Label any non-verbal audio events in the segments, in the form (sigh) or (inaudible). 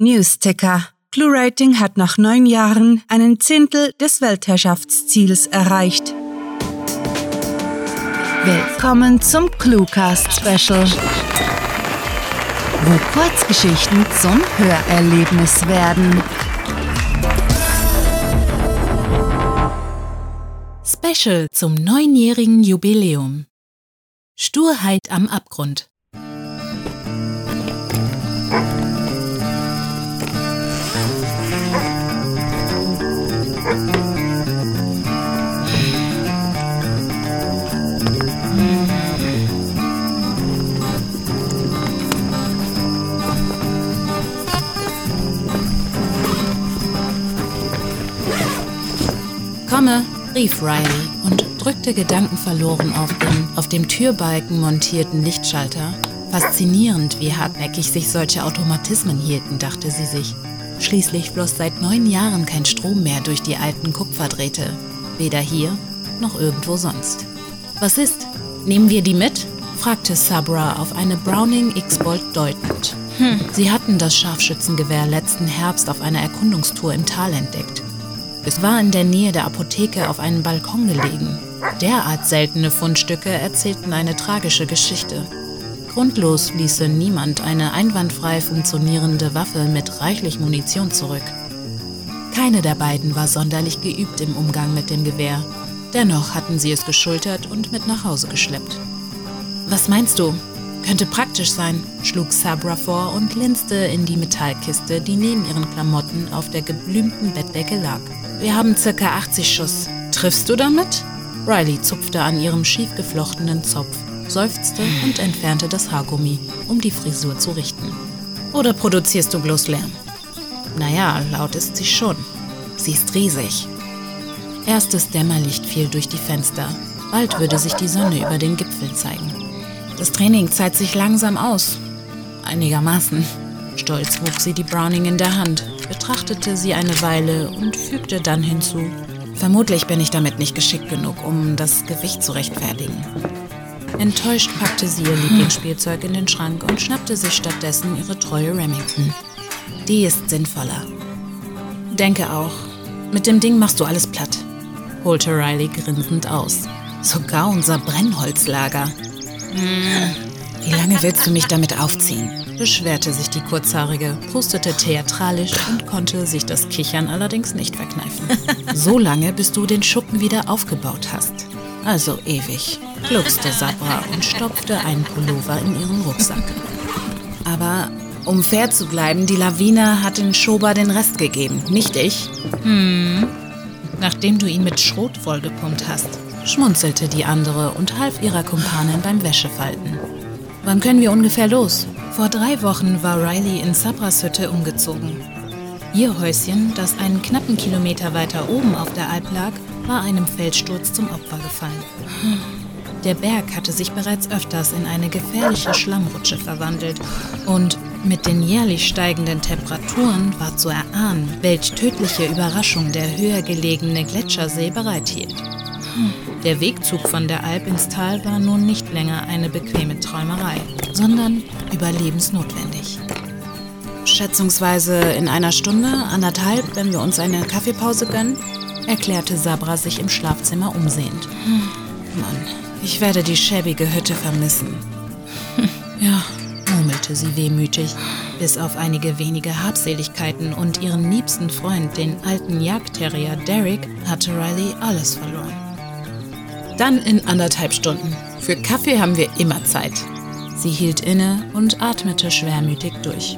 Newsticker. ClueWriting hat nach neun Jahren einen Zehntel des Weltherrschaftsziels erreicht. Willkommen zum Cluecast Special, wo Kurzgeschichten zum Hörerlebnis werden. Special zum neunjährigen Jubiläum. Sturheit am Abgrund. Rief Riley und drückte gedankenverloren auf den auf dem Türbalken montierten Lichtschalter. Faszinierend, wie hartnäckig sich solche Automatismen hielten, dachte sie sich. Schließlich floss seit neun Jahren kein Strom mehr durch die alten Kupferdrähte. Weder hier noch irgendwo sonst. Was ist? Nehmen wir die mit? fragte Sabra auf eine Browning X-Bolt deutend. Hm. Sie hatten das Scharfschützengewehr letzten Herbst auf einer Erkundungstour im Tal entdeckt. Es war in der Nähe der Apotheke auf einem Balkon gelegen. Derart seltene Fundstücke erzählten eine tragische Geschichte. Grundlos ließe niemand eine einwandfrei funktionierende Waffe mit reichlich Munition zurück. Keine der beiden war sonderlich geübt im Umgang mit dem Gewehr. Dennoch hatten sie es geschultert und mit nach Hause geschleppt. Was meinst du? Könnte praktisch sein, schlug Sabra vor und linste in die Metallkiste, die neben ihren Klamotten auf der geblümten Bettdecke lag. Wir haben circa 80 Schuss. Triffst du damit? Riley zupfte an ihrem schief geflochtenen Zopf, seufzte und entfernte das Haargummi, um die Frisur zu richten. Oder produzierst du bloß Lärm? Naja, laut ist sie schon. Sie ist riesig. Erstes Dämmerlicht fiel durch die Fenster. Bald würde sich die Sonne über den Gipfeln zeigen. Das Training zahlt sich langsam aus. Einigermaßen. Stolz wog sie die Browning in der Hand, betrachtete sie eine Weile und fügte dann hinzu, Vermutlich bin ich damit nicht geschickt genug, um das Gewicht zu rechtfertigen. Enttäuscht packte sie ihr Lieblingsspielzeug in den Schrank und schnappte sich stattdessen ihre treue Remington. Die ist sinnvoller. Denke auch, mit dem Ding machst du alles platt, holte Riley grinsend aus. Sogar unser Brennholzlager. Hm, wie lange willst du mich damit aufziehen? Beschwerte sich die Kurzhaarige, prustete theatralisch und konnte sich das Kichern allerdings nicht verkneifen. (laughs) so lange, bis du den Schuppen wieder aufgebaut hast. Also ewig, gluckste Sabra und stopfte einen Pullover in ihren Rucksack. Aber um fair zu bleiben, die Lawine hat den Schober den Rest gegeben, nicht ich. Hm. Nachdem du ihn mit Schrot vollgepumpt hast, schmunzelte die andere und half ihrer Kumpanin beim Wäschefalten. Wann können wir ungefähr los? Vor drei Wochen war Riley in Sabras Hütte umgezogen. Ihr Häuschen, das einen knappen Kilometer weiter oben auf der Alp lag, war einem Felssturz zum Opfer gefallen. Der Berg hatte sich bereits öfters in eine gefährliche Schlammrutsche verwandelt und mit den jährlich steigenden Temperaturen war zu erahnen, welch tödliche Überraschung der höher gelegene Gletschersee bereithielt. Der Wegzug von der Alp ins Tal war nun nicht länger eine bequeme Träumerei, sondern überlebensnotwendig. Schätzungsweise in einer Stunde, anderthalb, wenn wir uns eine Kaffeepause gönnen, erklärte Sabra sich im Schlafzimmer umsehend. Mann, ich werde die schäbige Hütte vermissen. (laughs) ja, murmelte sie wehmütig. Bis auf einige wenige Habseligkeiten und ihren liebsten Freund, den alten Jagdterrier Derek, hatte Riley alles verloren. Dann in anderthalb Stunden. Für Kaffee haben wir immer Zeit. Sie hielt inne und atmete schwermütig durch.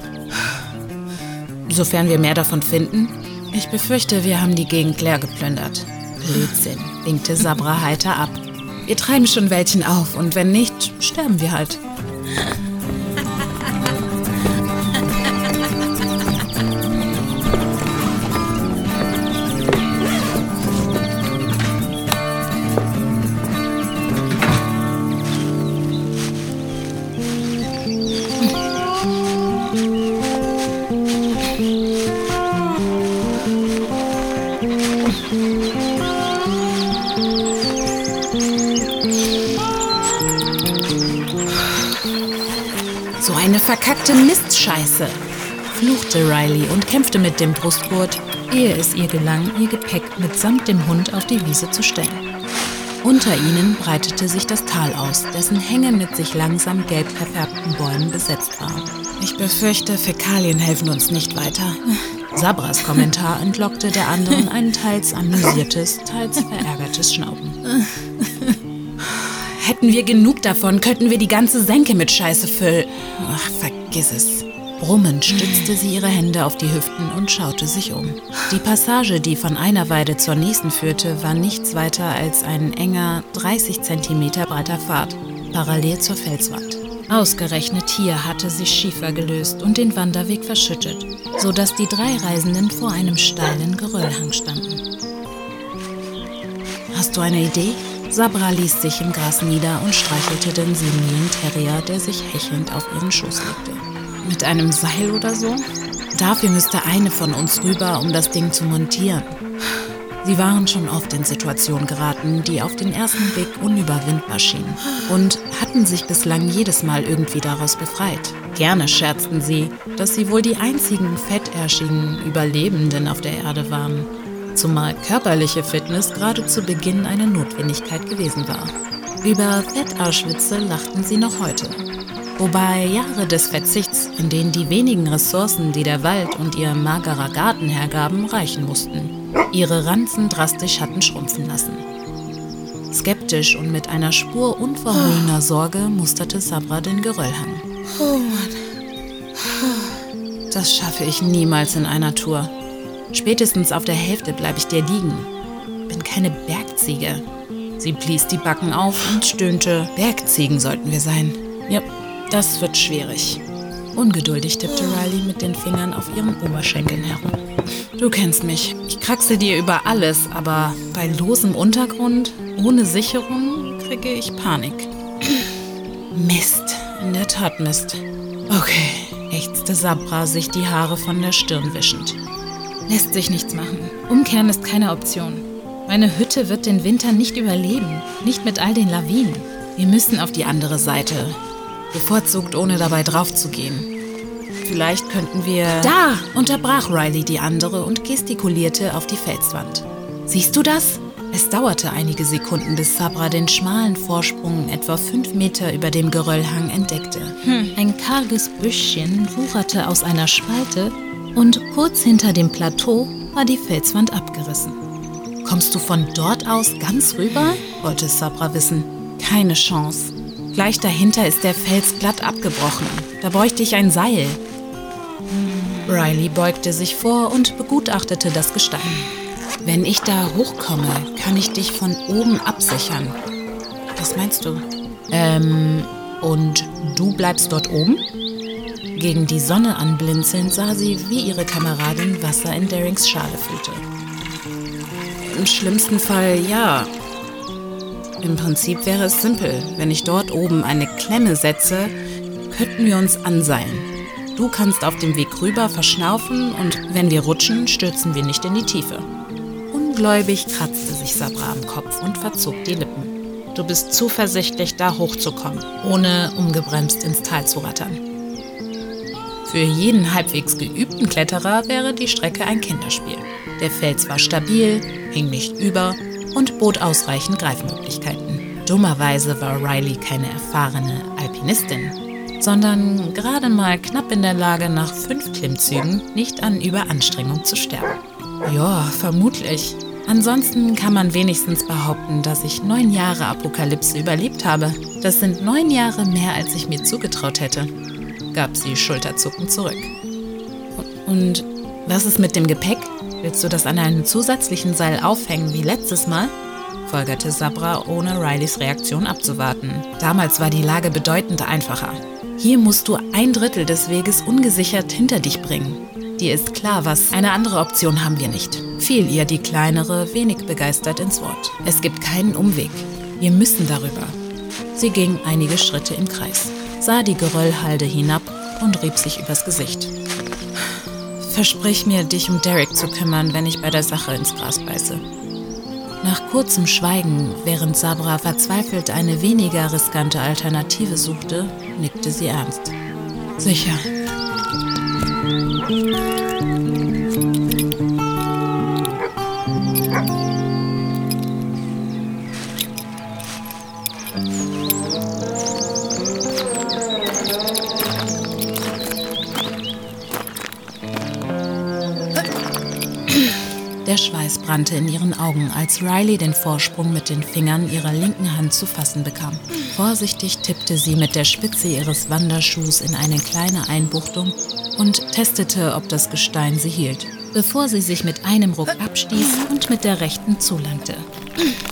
Sofern wir mehr davon finden. Ich befürchte, wir haben die Gegend leer geplündert. Blödsinn, winkte Sabra heiter ab. Wir treiben schon welchen auf und wenn nicht, sterben wir halt. Verkackte Mistscheiße, fluchte Riley und kämpfte mit dem Brustgurt, ehe es ihr gelang, ihr Gepäck mitsamt dem Hund auf die Wiese zu stellen. Unter ihnen breitete sich das Tal aus, dessen Hänge mit sich langsam gelb verfärbten Bäumen besetzt waren. Ich befürchte, Fäkalien helfen uns nicht weiter. Sabras Kommentar entlockte der anderen ein teils amüsiertes, teils verärgertes Schnauben. (laughs) Hätten wir genug davon, könnten wir die ganze Senke mit Scheiße füllen. Ach, vergiss es. Brummend stützte sie ihre Hände auf die Hüften und schaute sich um. Die Passage, die von einer Weide zur nächsten führte, war nichts weiter als ein enger, 30 cm breiter Pfad, parallel zur Felswand. Ausgerechnet hier hatte sich Schiefer gelöst und den Wanderweg verschüttet, sodass die drei Reisenden vor einem steilen Geröllhang standen. Hast du eine Idee? Sabra ließ sich im Gras nieder und streichelte den senilen Terrier, der sich hechelnd auf ihren Schoß legte. Mit einem Seil oder so? Dafür müsste eine von uns rüber, um das Ding zu montieren. Sie waren schon oft in Situationen geraten, die auf den ersten Blick unüberwindbar schienen und hatten sich bislang jedes Mal irgendwie daraus befreit. Gerne scherzten sie, dass sie wohl die einzigen fettärschigen Überlebenden auf der Erde waren, zumal körperliche Fitness gerade zu Beginn eine Notwendigkeit gewesen war. Über Fettarschwitze lachten sie noch heute. Wobei Jahre des Verzichts, in denen die wenigen Ressourcen, die der Wald und ihr magerer Garten hergaben, reichen mussten, ihre Ranzen drastisch hatten schrumpfen lassen. Skeptisch und mit einer Spur unverhohlener Sorge musterte Sabra den Geröllhang. Oh Mann. Das schaffe ich niemals in einer Tour. Spätestens auf der Hälfte bleibe ich dir liegen. Bin keine Bergziege. Sie blies die Backen auf und stöhnte. Bergziegen sollten wir sein. Ja, das wird schwierig. Ungeduldig tippte Riley mit den Fingern auf ihren Oberschenkeln herum. Du kennst mich. Ich kraxe dir über alles, aber bei losem Untergrund, ohne Sicherung, kriege ich Panik. (clears throat) Mist. In der Tat Mist. Okay, ächzte Sabra, sich die Haare von der Stirn wischend. Lässt sich nichts machen. Umkehren ist keine Option. Meine Hütte wird den Winter nicht überleben. Nicht mit all den Lawinen. Wir müssen auf die andere Seite bevorzugt ohne dabei draufzugehen. Vielleicht könnten wir... Da! unterbrach Riley die andere und gestikulierte auf die Felswand. Siehst du das? Es dauerte einige Sekunden, bis Sabra den schmalen Vorsprung etwa fünf Meter über dem Geröllhang entdeckte. Hm. Ein karges Büschchen wucherte aus einer Spalte und kurz hinter dem Plateau war die Felswand abgerissen. Kommst du von dort aus ganz rüber? wollte Sabra wissen. Keine Chance. Gleich dahinter ist der Fels glatt abgebrochen. Da bräuchte ich ein Seil. Riley beugte sich vor und begutachtete das Gestein. Wenn ich da hochkomme, kann ich dich von oben absichern. Was meinst du? Ähm, und du bleibst dort oben? Gegen die Sonne anblinzelnd sah sie, wie ihre Kameradin Wasser in Darings Schale füllte. Im schlimmsten Fall ja, im Prinzip wäre es simpel. Wenn ich dort oben eine Klemme setze, könnten wir uns anseilen. Du kannst auf dem Weg rüber verschnaufen und wenn wir rutschen, stürzen wir nicht in die Tiefe. Ungläubig kratzte sich Sabra am Kopf und verzog die Lippen. Du bist zuversichtlich, da hochzukommen, ohne umgebremst ins Tal zu rattern. Für jeden halbwegs geübten Kletterer wäre die Strecke ein Kinderspiel. Der Fels war stabil, hing nicht über und bot ausreichend Greifmöglichkeiten. Dummerweise war Riley keine erfahrene Alpinistin, sondern gerade mal knapp in der Lage, nach fünf Klimmzügen nicht an Überanstrengung zu sterben. Ja, vermutlich. Ansonsten kann man wenigstens behaupten, dass ich neun Jahre Apokalypse überlebt habe. Das sind neun Jahre mehr, als ich mir zugetraut hätte, gab sie schulterzuckend zurück. Und was ist mit dem Gepäck? Willst du das an einem zusätzlichen Seil aufhängen wie letztes Mal? folgerte Sabra, ohne Rileys Reaktion abzuwarten. Damals war die Lage bedeutend einfacher. Hier musst du ein Drittel des Weges ungesichert hinter dich bringen. Dir ist klar, was eine andere Option haben wir nicht. Fiel ihr die kleinere, wenig begeistert ins Wort. Es gibt keinen Umweg. Wir müssen darüber. Sie ging einige Schritte im Kreis, sah die Geröllhalde hinab und rieb sich übers Gesicht. Versprich mir, dich um Derek zu kümmern, wenn ich bei der Sache ins Gras beiße. Nach kurzem Schweigen, während Sabra verzweifelt eine weniger riskante Alternative suchte, nickte sie ernst. Sicher. Schweiß brannte in ihren Augen, als Riley den Vorsprung mit den Fingern ihrer linken Hand zu fassen bekam. Vorsichtig tippte sie mit der Spitze ihres Wanderschuhs in eine kleine Einbuchtung und testete, ob das Gestein sie hielt, bevor sie sich mit einem Ruck abstieß und mit der rechten zulangte.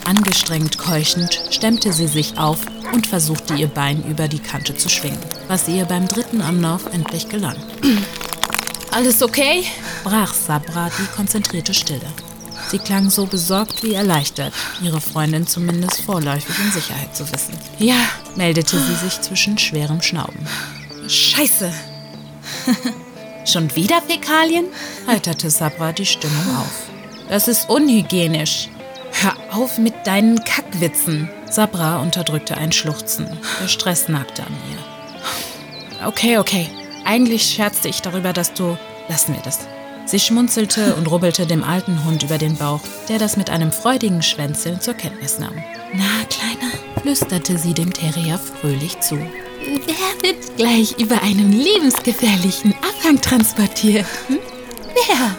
Angestrengt keuchend stemmte sie sich auf und versuchte ihr Bein über die Kante zu schwingen, was ihr beim dritten Anlauf endlich gelang. Alles okay? brach Sabra die konzentrierte Stille. Sie klang so besorgt wie erleichtert, ihre Freundin zumindest vorläufig in Sicherheit zu wissen. Ja, meldete sie sich zwischen schwerem Schnauben. Scheiße! (laughs) Schon wieder Fäkalien? heiterte Sabra die Stimmung auf. Das ist unhygienisch. Hör auf mit deinen Kackwitzen. Sabra unterdrückte ein Schluchzen. Der Stress nagte an ihr. Okay, okay. Eigentlich scherzte ich darüber, dass du. Lassen wir das. Sie schmunzelte und rubbelte dem alten Hund über den Bauch, der das mit einem freudigen Schwänzeln zur Kenntnis nahm. Na, Kleiner, flüsterte sie dem Terrier fröhlich zu. Wer wird gleich über einen lebensgefährlichen Abhang transportiert? Hm? Wer?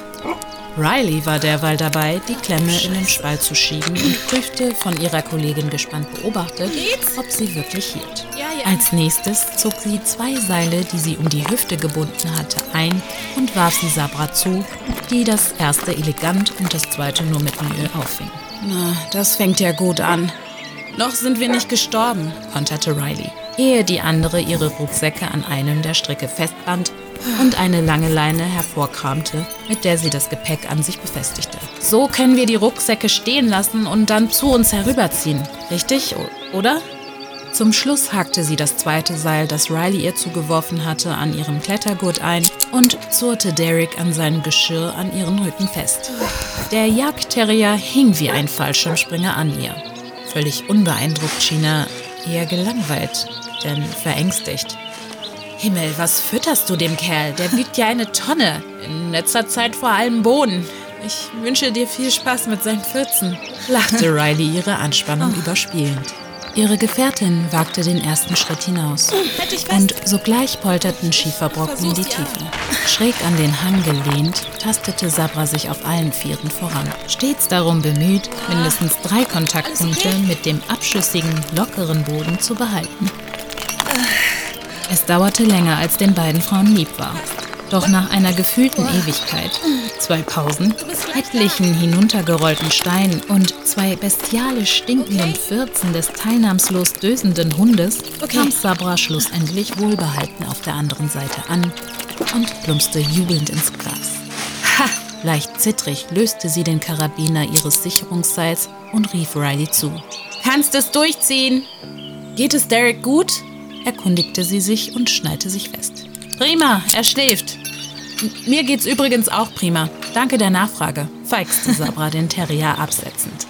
Riley war derweil dabei, die Klemme in den Spalt zu schieben und prüfte, von ihrer Kollegin gespannt beobachtet, ob sie wirklich hielt. Als nächstes zog sie zwei Seile, die sie um die Hüfte gebunden hatte, ein und warf sie Sabra zu, die das erste elegant und das zweite nur mit Mühe auffing. Na, das fängt ja gut an. Noch sind wir nicht gestorben, konterte Riley, ehe die andere ihre Rucksäcke an einem der Stricke festband und eine lange Leine hervorkramte, mit der sie das Gepäck an sich befestigte. So können wir die Rucksäcke stehen lassen und dann zu uns herüberziehen. Richtig, oder? Zum Schluss hakte sie das zweite Seil, das Riley ihr zugeworfen hatte, an ihrem Klettergurt ein und zurrte Derek an seinem Geschirr an ihren Rücken fest. Der Jagdterrier hing wie ein Fallschirmspringer an ihr. Völlig unbeeindruckt schien er, eher gelangweilt, denn verängstigt. Himmel, was fütterst du dem Kerl? Der wiegt ja eine Tonne. In letzter Zeit vor allem Boden. Ich wünsche dir viel Spaß mit seinen Pfützen, lachte Riley ihre Anspannung überspielend. Ihre Gefährtin wagte den ersten Schritt hinaus. Und sogleich polterten Schieferbrocken in die Tiefe. Schräg an den Hang gelehnt, tastete Sabra sich auf allen Vieren voran. Stets darum bemüht, mindestens drei Kontaktpunkte mit dem abschüssigen, lockeren Boden zu behalten. Es dauerte länger, als den beiden Frauen lieb war. Doch nach einer gefühlten Ewigkeit, zwei Pausen, etlichen hinuntergerollten Steinen und zwei bestialisch stinkenden Fürzen des teilnahmslos dösenden Hundes kam Sabra schlussendlich wohlbehalten auf der anderen Seite an und plumpste jubelnd ins Gras. Ha! Leicht zittrig löste sie den Karabiner ihres Sicherungsseils und rief Riley zu. Kannst es durchziehen? Geht es Derek gut? erkundigte sie sich und schnallte sich fest. Prima, er schläft. Mir geht's übrigens auch prima. Danke der Nachfrage, feixte Sabra den Terrier absetzend.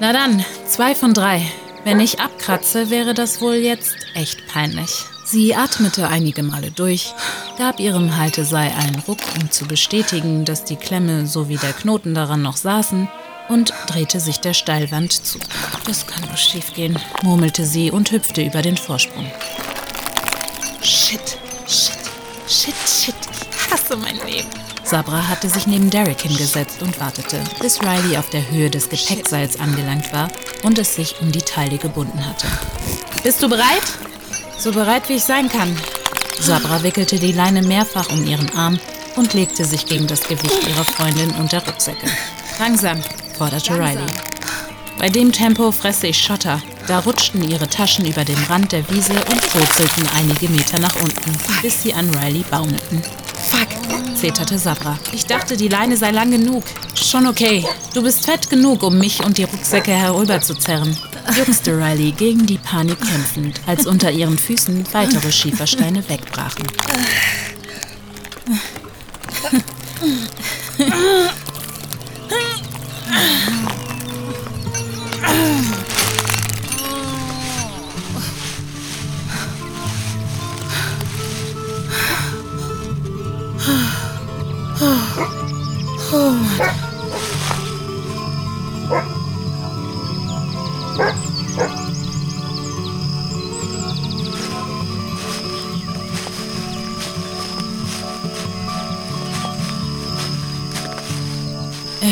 Na dann, zwei von drei. Wenn ich abkratze, wäre das wohl jetzt echt peinlich. Sie atmete einige Male durch, gab ihrem Halteseil einen Ruck, um zu bestätigen, dass die Klemme sowie der Knoten daran noch saßen, und drehte sich der Steilwand zu. Das kann nur schiefgehen, murmelte sie und hüpfte über den Vorsprung. Shit, shit, shit, shit. Ich hasse mein Leben. Sabra hatte sich neben Derek hingesetzt und wartete, bis Riley auf der Höhe des Gepäckseils angelangt war und es sich um die Taille gebunden hatte. Bist du bereit? So bereit, wie ich sein kann. Sabra wickelte die Leine mehrfach um ihren Arm und legte sich gegen das Gewicht ihrer Freundin und der Rucksäcke. Langsam, forderte Riley. Bei dem Tempo fresse ich Schotter. Da rutschten ihre Taschen über den Rand der Wiese und purzelten einige Meter nach unten, bis sie an Riley baumelten. Fuck, zeterte Sabra. Ich dachte, die Leine sei lang genug. Schon okay. Du bist fett genug, um mich und die Rucksäcke herüberzuzerren. Juckste Riley gegen die Panik kämpfend, als unter ihren Füßen weitere Schiefersteine wegbrachen.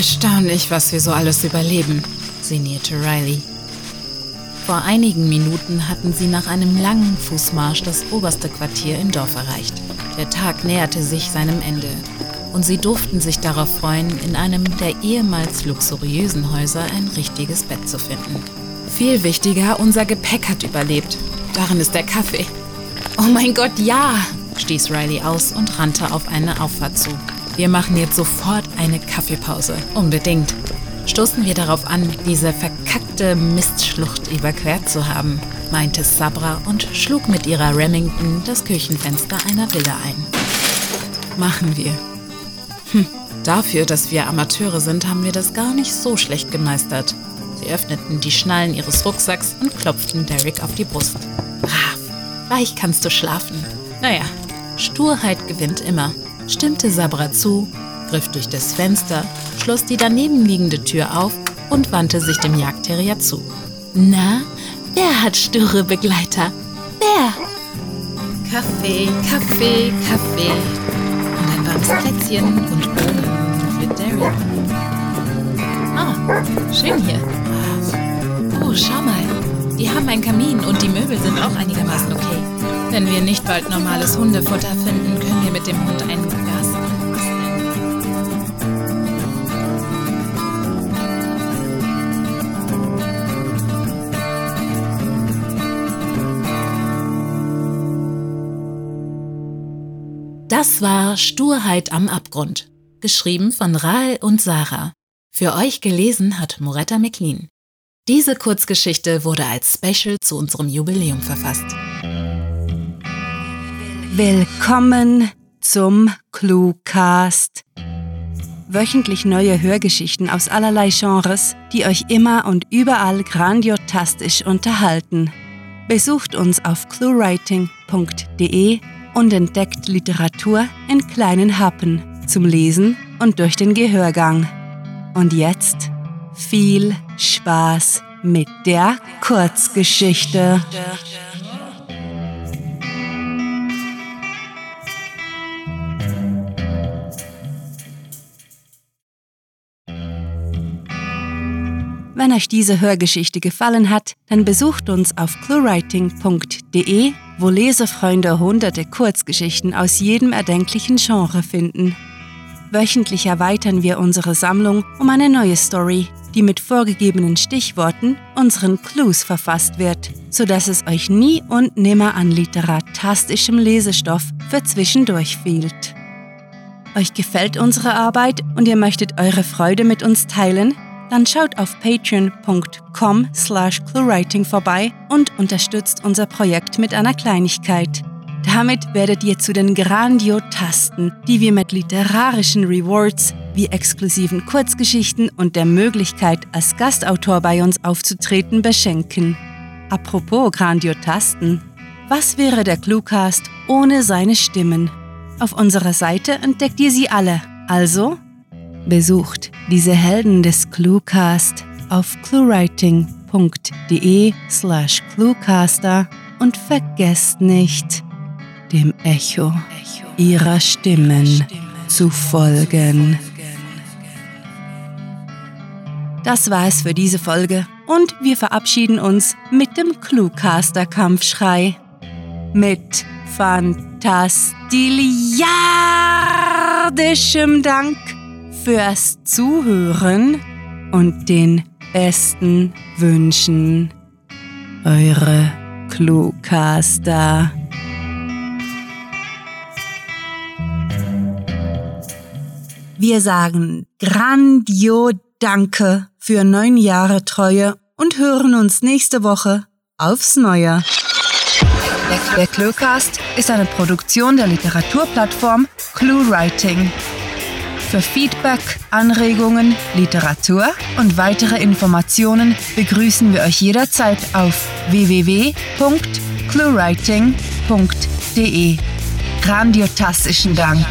Erstaunlich, was wir so alles überleben, sinnierte Riley. Vor einigen Minuten hatten sie nach einem langen Fußmarsch das oberste Quartier im Dorf erreicht. Der Tag näherte sich seinem Ende und sie durften sich darauf freuen, in einem der ehemals luxuriösen Häuser ein richtiges Bett zu finden. Viel wichtiger, unser Gepäck hat überlebt. Darin ist der Kaffee. Oh mein Gott, ja! stieß Riley aus und rannte auf eine Auffahrt zu. Wir machen jetzt sofort eine Kaffeepause. Unbedingt. Stoßen wir darauf an, diese verkackte Mistschlucht überquert zu haben, meinte Sabra und schlug mit ihrer Remington das Küchenfenster einer Villa ein. Machen wir. Hm, dafür, dass wir Amateure sind, haben wir das gar nicht so schlecht gemeistert. Sie öffneten die Schnallen ihres Rucksacks und klopften Derek auf die Brust. Brav, gleich kannst du schlafen. Naja, Sturheit gewinnt immer stimmte Sabra zu, griff durch das Fenster, schloss die daneben liegende Tür auf und wandte sich dem Jagdterrier zu. Na, wer hat sture Begleiter? Wer? Kaffee, Kaffee, Kaffee. Und ein warmes Plätzchen und Bohnen für Derek. Ah, schön hier. Oh, schau mal. Die haben einen Kamin und die Möbel sind auch einigermaßen okay. Wenn wir nicht bald normales Hundefutter finden, können wir mit dem Hund einen Das war Sturheit am Abgrund, geschrieben von Rahl und Sarah. Für euch gelesen hat Moretta McLean. Diese Kurzgeschichte wurde als Special zu unserem Jubiläum verfasst. Willkommen zum Cluecast. Wöchentlich neue Hörgeschichten aus allerlei Genres, die euch immer und überall grandiotastisch unterhalten. Besucht uns auf cluewriting.de und entdeckt Literatur in kleinen Happen zum Lesen und durch den Gehörgang. Und jetzt viel Spaß mit der Kurzgeschichte. Wenn euch diese Hörgeschichte gefallen hat, dann besucht uns auf cluewriting.de, wo Lesefreunde hunderte Kurzgeschichten aus jedem erdenklichen Genre finden. Wöchentlich erweitern wir unsere Sammlung um eine neue Story, die mit vorgegebenen Stichworten, unseren Clues verfasst wird, sodass es euch nie und nimmer an literatastischem Lesestoff für zwischendurch fehlt. Euch gefällt unsere Arbeit und ihr möchtet eure Freude mit uns teilen? Dann schaut auf patreon.com slash cluewriting vorbei und unterstützt unser Projekt mit einer Kleinigkeit. Damit werdet ihr zu den Grandiotasten, die wir mit literarischen Rewards wie exklusiven Kurzgeschichten und der Möglichkeit, als Gastautor bei uns aufzutreten, beschenken. Apropos Grandiotasten, was wäre der Cluecast ohne seine Stimmen? Auf unserer Seite entdeckt ihr sie alle, also Besucht diese Helden des Cluecast auf cluewriting.de slash cluecaster und vergesst nicht, dem Echo ihrer Stimmen zu folgen. Das war es für diese Folge und wir verabschieden uns mit dem Cluecaster-Kampfschrei. Mit fantastiliardischem Dank fürs Zuhören und den besten Wünschen. Eure Cluecaster. Wir sagen Grandio Danke für neun Jahre Treue und hören uns nächste Woche aufs Neue. Der Cluecast ist eine Produktion der Literaturplattform ClueWriting. Für Feedback, Anregungen, Literatur und weitere Informationen begrüßen wir euch jederzeit auf www.cluewriting.de. Grandiotastischen Dank.